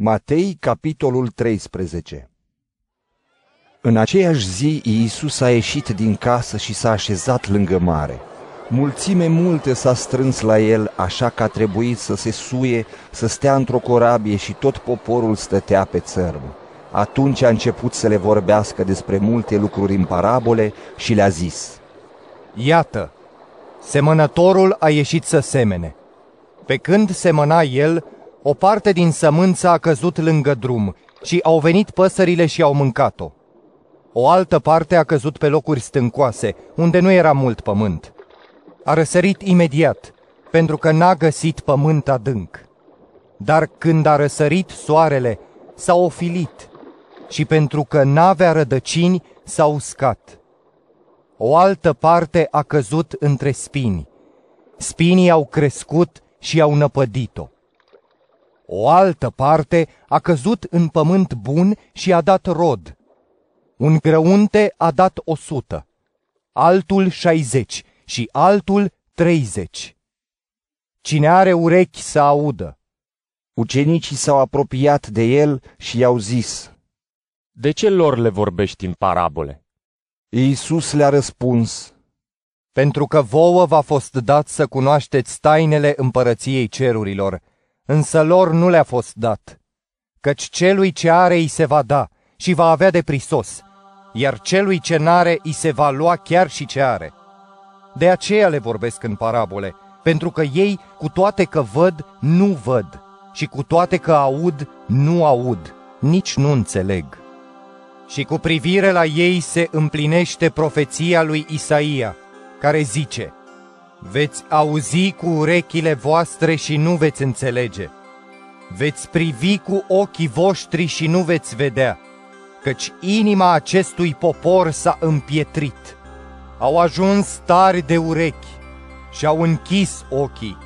Matei, capitolul 13 În aceeași zi, Iisus a ieșit din casă și s-a așezat lângă mare. Mulțime multe s-a strâns la el, așa că a trebuit să se suie, să stea într-o corabie și tot poporul stătea pe țărm. Atunci a început să le vorbească despre multe lucruri în parabole și le-a zis. Iată, semănătorul a ieșit să semene. Pe când semăna el, o parte din sămânță a căzut lângă drum și au venit păsările și au mâncat-o. O altă parte a căzut pe locuri stâncoase, unde nu era mult pământ. A răsărit imediat, pentru că n-a găsit pământ adânc. Dar când a răsărit soarele, s-a ofilit și pentru că n-avea rădăcini, s-a uscat. O altă parte a căzut între spini. Spinii au crescut și au năpădit-o. O altă parte a căzut în pământ bun și a dat rod. Un grăunte a dat o sută, altul șaizeci și altul treizeci. Cine are urechi să audă. Ucenicii s-au apropiat de el și i-au zis, De ce lor le vorbești în parabole? Iisus le-a răspuns, Pentru că vouă v-a fost dat să cunoașteți tainele împărăției cerurilor, însă lor nu le-a fost dat. Căci celui ce are îi se va da și va avea de prisos, iar celui ce n-are îi se va lua chiar și ce are. De aceea le vorbesc în parabole, pentru că ei, cu toate că văd, nu văd, și cu toate că aud, nu aud, nici nu înțeleg. Și cu privire la ei se împlinește profeția lui Isaia, care zice – Veți auzi cu urechile voastre și nu veți înțelege. Veți privi cu ochii voștri și nu veți vedea, căci inima acestui popor s-a împietrit. Au ajuns tari de urechi și au închis ochii,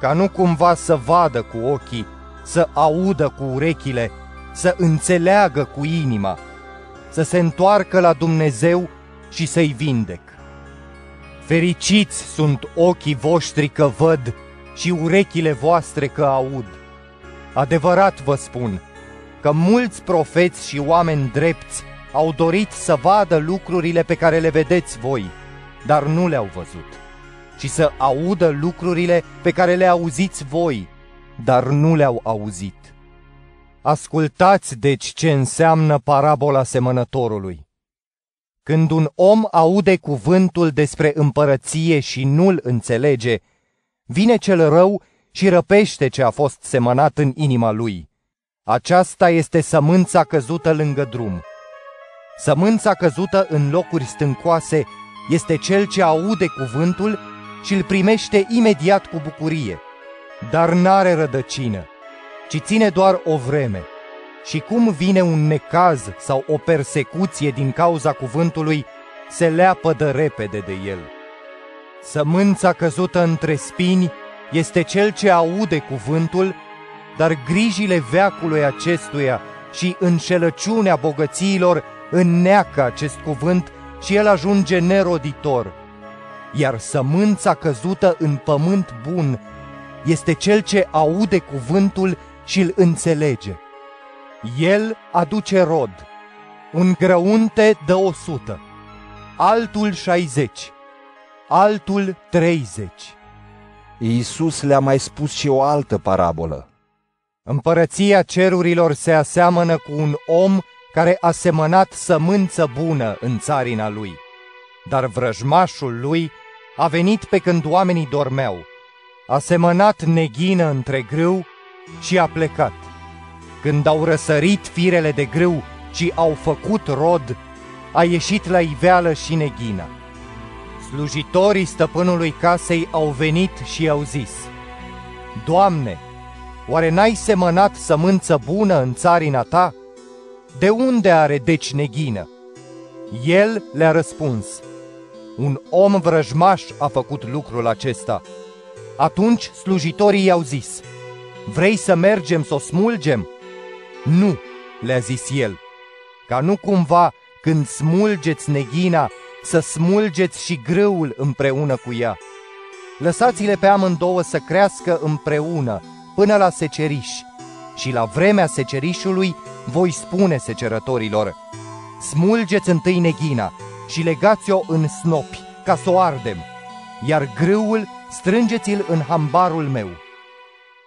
ca nu cumva să vadă cu ochii, să audă cu urechile, să înțeleagă cu inima, să se întoarcă la Dumnezeu și să-i vindec. Fericiți sunt ochii voștri că văd și urechile voastre că aud. Adevărat vă spun că mulți profeți și oameni drepți au dorit să vadă lucrurile pe care le vedeți voi, dar nu le-au văzut, și să audă lucrurile pe care le auziți voi, dar nu le-au auzit. Ascultați deci ce înseamnă parabola semănătorului. Când un om aude cuvântul despre împărăție și nu-l înțelege, vine cel rău și răpește ce a fost semănat în inima lui. Aceasta este sămânța căzută lângă drum. Sămânța căzută în locuri stâncoase este cel ce aude cuvântul și îl primește imediat cu bucurie, dar n-are rădăcină, ci ține doar o vreme – și cum vine un necaz sau o persecuție din cauza cuvântului, se leapădă repede de el. Sămânța căzută între spini este cel ce aude cuvântul, dar grijile veacului acestuia și înșelăciunea bogățiilor înneacă acest cuvânt și el ajunge neroditor. Iar sămânța căzută în pământ bun este cel ce aude cuvântul și îl înțelege el aduce rod, un grăunte dă o sută, altul șaizeci, altul treizeci. Iisus le-a mai spus și o altă parabolă. Împărăția cerurilor se aseamănă cu un om care a semănat sămânță bună în țarina lui, dar vrăjmașul lui a venit pe când oamenii dormeau, a semănat neghină între grâu și a plecat. Când au răsărit firele de grâu și au făcut rod, a ieșit la iveală și neghină. Slujitorii stăpânului casei au venit și i-au zis, Doamne, oare n-ai semănat sămânță bună în țarina ta? De unde are deci neghină? El le-a răspuns, un om vrăjmaș a făcut lucrul acesta. Atunci slujitorii i-au zis, vrei să mergem să o smulgem? Nu, le-a zis el, ca nu cumva când smulgeți neghina, să smulgeți și grâul împreună cu ea. Lăsați-le pe amândouă să crească împreună până la seceriș Și la vremea secerișului voi spune secerătorilor, smulgeți întâi neghina și legați-o în snopi, ca să o ardem, iar grâul strângeți-l în hambarul meu.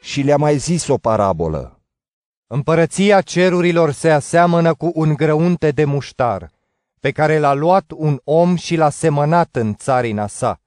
Și le-a mai zis o parabolă. Împărăția cerurilor se aseamănă cu un grăunte de muștar, pe care l-a luat un om și l-a semănat în țarina sa.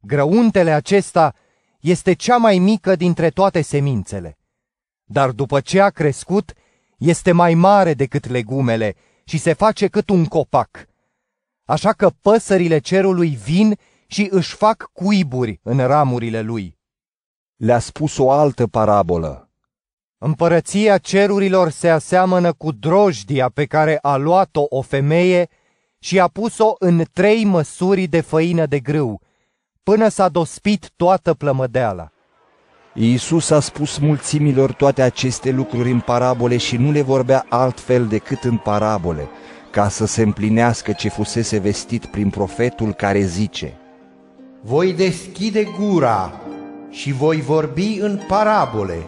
Grăuntele acesta este cea mai mică dintre toate semințele, dar după ce a crescut, este mai mare decât legumele și se face cât un copac. Așa că păsările cerului vin și își fac cuiburi în ramurile lui. Le-a spus o altă parabolă. Împărăția cerurilor se aseamănă cu drojdia pe care a luat-o o femeie și a pus-o în trei măsuri de făină de grâu, până s-a dospit toată plămădeala. Iisus a spus mulțimilor toate aceste lucruri în parabole și nu le vorbea altfel decât în parabole, ca să se împlinească ce fusese vestit prin profetul care zice Voi deschide gura și voi vorbi în parabole.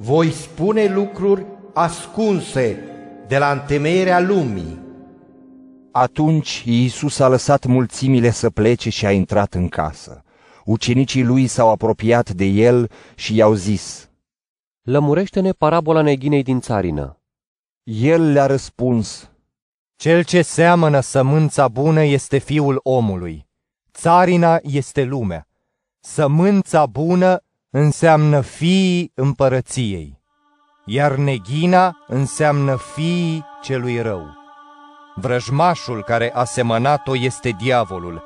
Voi spune lucruri ascunse de la întemeierea lumii. Atunci Iisus a lăsat mulțimile să plece și a intrat în casă. Ucenicii lui s-au apropiat de el și i-au zis, Lămurește-ne parabola neghinei din țarină. El le-a răspuns, Cel ce seamănă sămânța bună este fiul omului. Țarina este lumea. Sămânța bună înseamnă fiii împărăției, iar neghina înseamnă fiii celui rău. Vrăjmașul care a semănat-o este diavolul,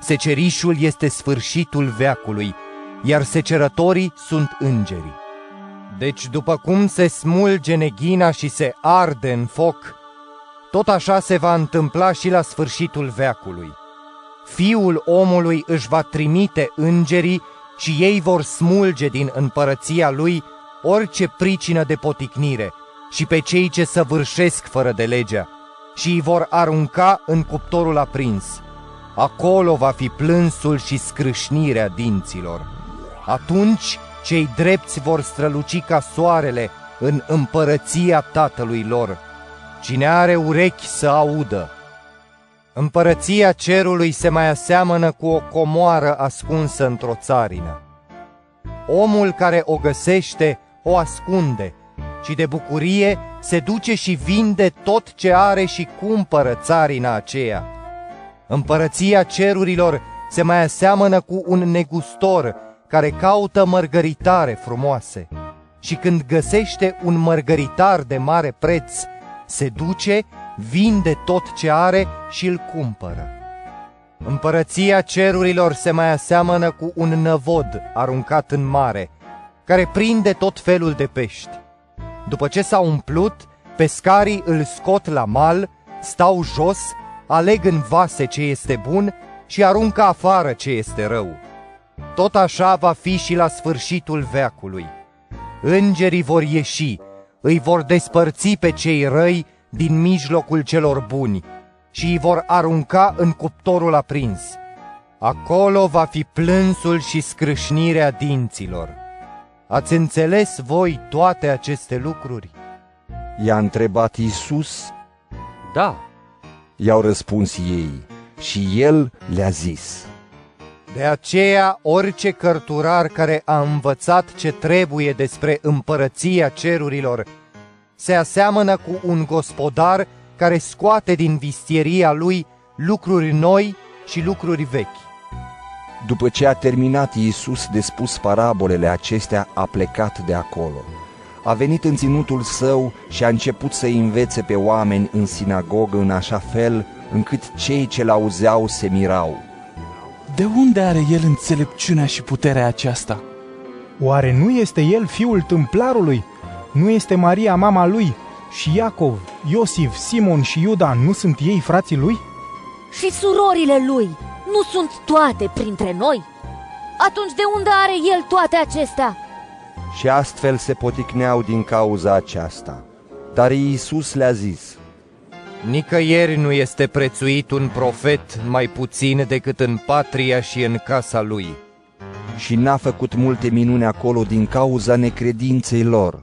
secerișul este sfârșitul veacului, iar secerătorii sunt îngerii. Deci după cum se smulge neghina și se arde în foc, tot așa se va întâmpla și la sfârșitul veacului. Fiul omului își va trimite îngerii și ei vor smulge din împărăția lui orice pricină de poticnire și pe cei ce săvârșesc fără de legea și îi vor arunca în cuptorul aprins. Acolo va fi plânsul și scrâșnirea dinților. Atunci cei drepți vor străluci ca soarele în împărăția tatălui lor. Cine are urechi să audă. Împărăția cerului se mai aseamănă cu o comoară ascunsă într-o țarină. Omul care o găsește o ascunde și de bucurie se duce și vinde tot ce are și cumpără țarina aceea. Împărăția cerurilor se mai aseamănă cu un negustor care caută mărgăritare frumoase și când găsește un mărgăritar de mare preț, se duce, vinde tot ce are și îl cumpără. Împărăția cerurilor se mai aseamănă cu un năvod aruncat în mare, care prinde tot felul de pești. După ce s-a umplut, pescarii îl scot la mal, stau jos, aleg în vase ce este bun și aruncă afară ce este rău. Tot așa va fi și la sfârșitul veacului. Îngerii vor ieși, îi vor despărți pe cei răi din mijlocul celor buni și îi vor arunca în cuptorul aprins. Acolo va fi plânsul și scrâșnirea dinților. Ați înțeles voi toate aceste lucruri? i-a întrebat Iisus, Da, i-au răspuns ei și el le-a zis, De aceea, orice cărturar care a învățat ce trebuie despre împărăția cerurilor se aseamănă cu un gospodar care scoate din vistieria lui lucruri noi și lucruri vechi. După ce a terminat Iisus de spus parabolele acestea, a plecat de acolo. A venit în ținutul său și a început să învețe pe oameni în sinagogă în așa fel încât cei ce l-auzeau se mirau. De unde are el înțelepciunea și puterea aceasta? Oare nu este el fiul tâmplarului? Nu este Maria mama lui? Și Iacov, Iosif, Simon și Iuda nu sunt ei frații lui? Și surorile lui nu sunt toate printre noi? Atunci de unde are el toate acestea? Și astfel se poticneau din cauza aceasta. Dar Iisus le-a zis, Nicăieri nu este prețuit un profet mai puțin decât în patria și în casa lui. și n-a făcut multe minuni acolo din cauza necredinței lor.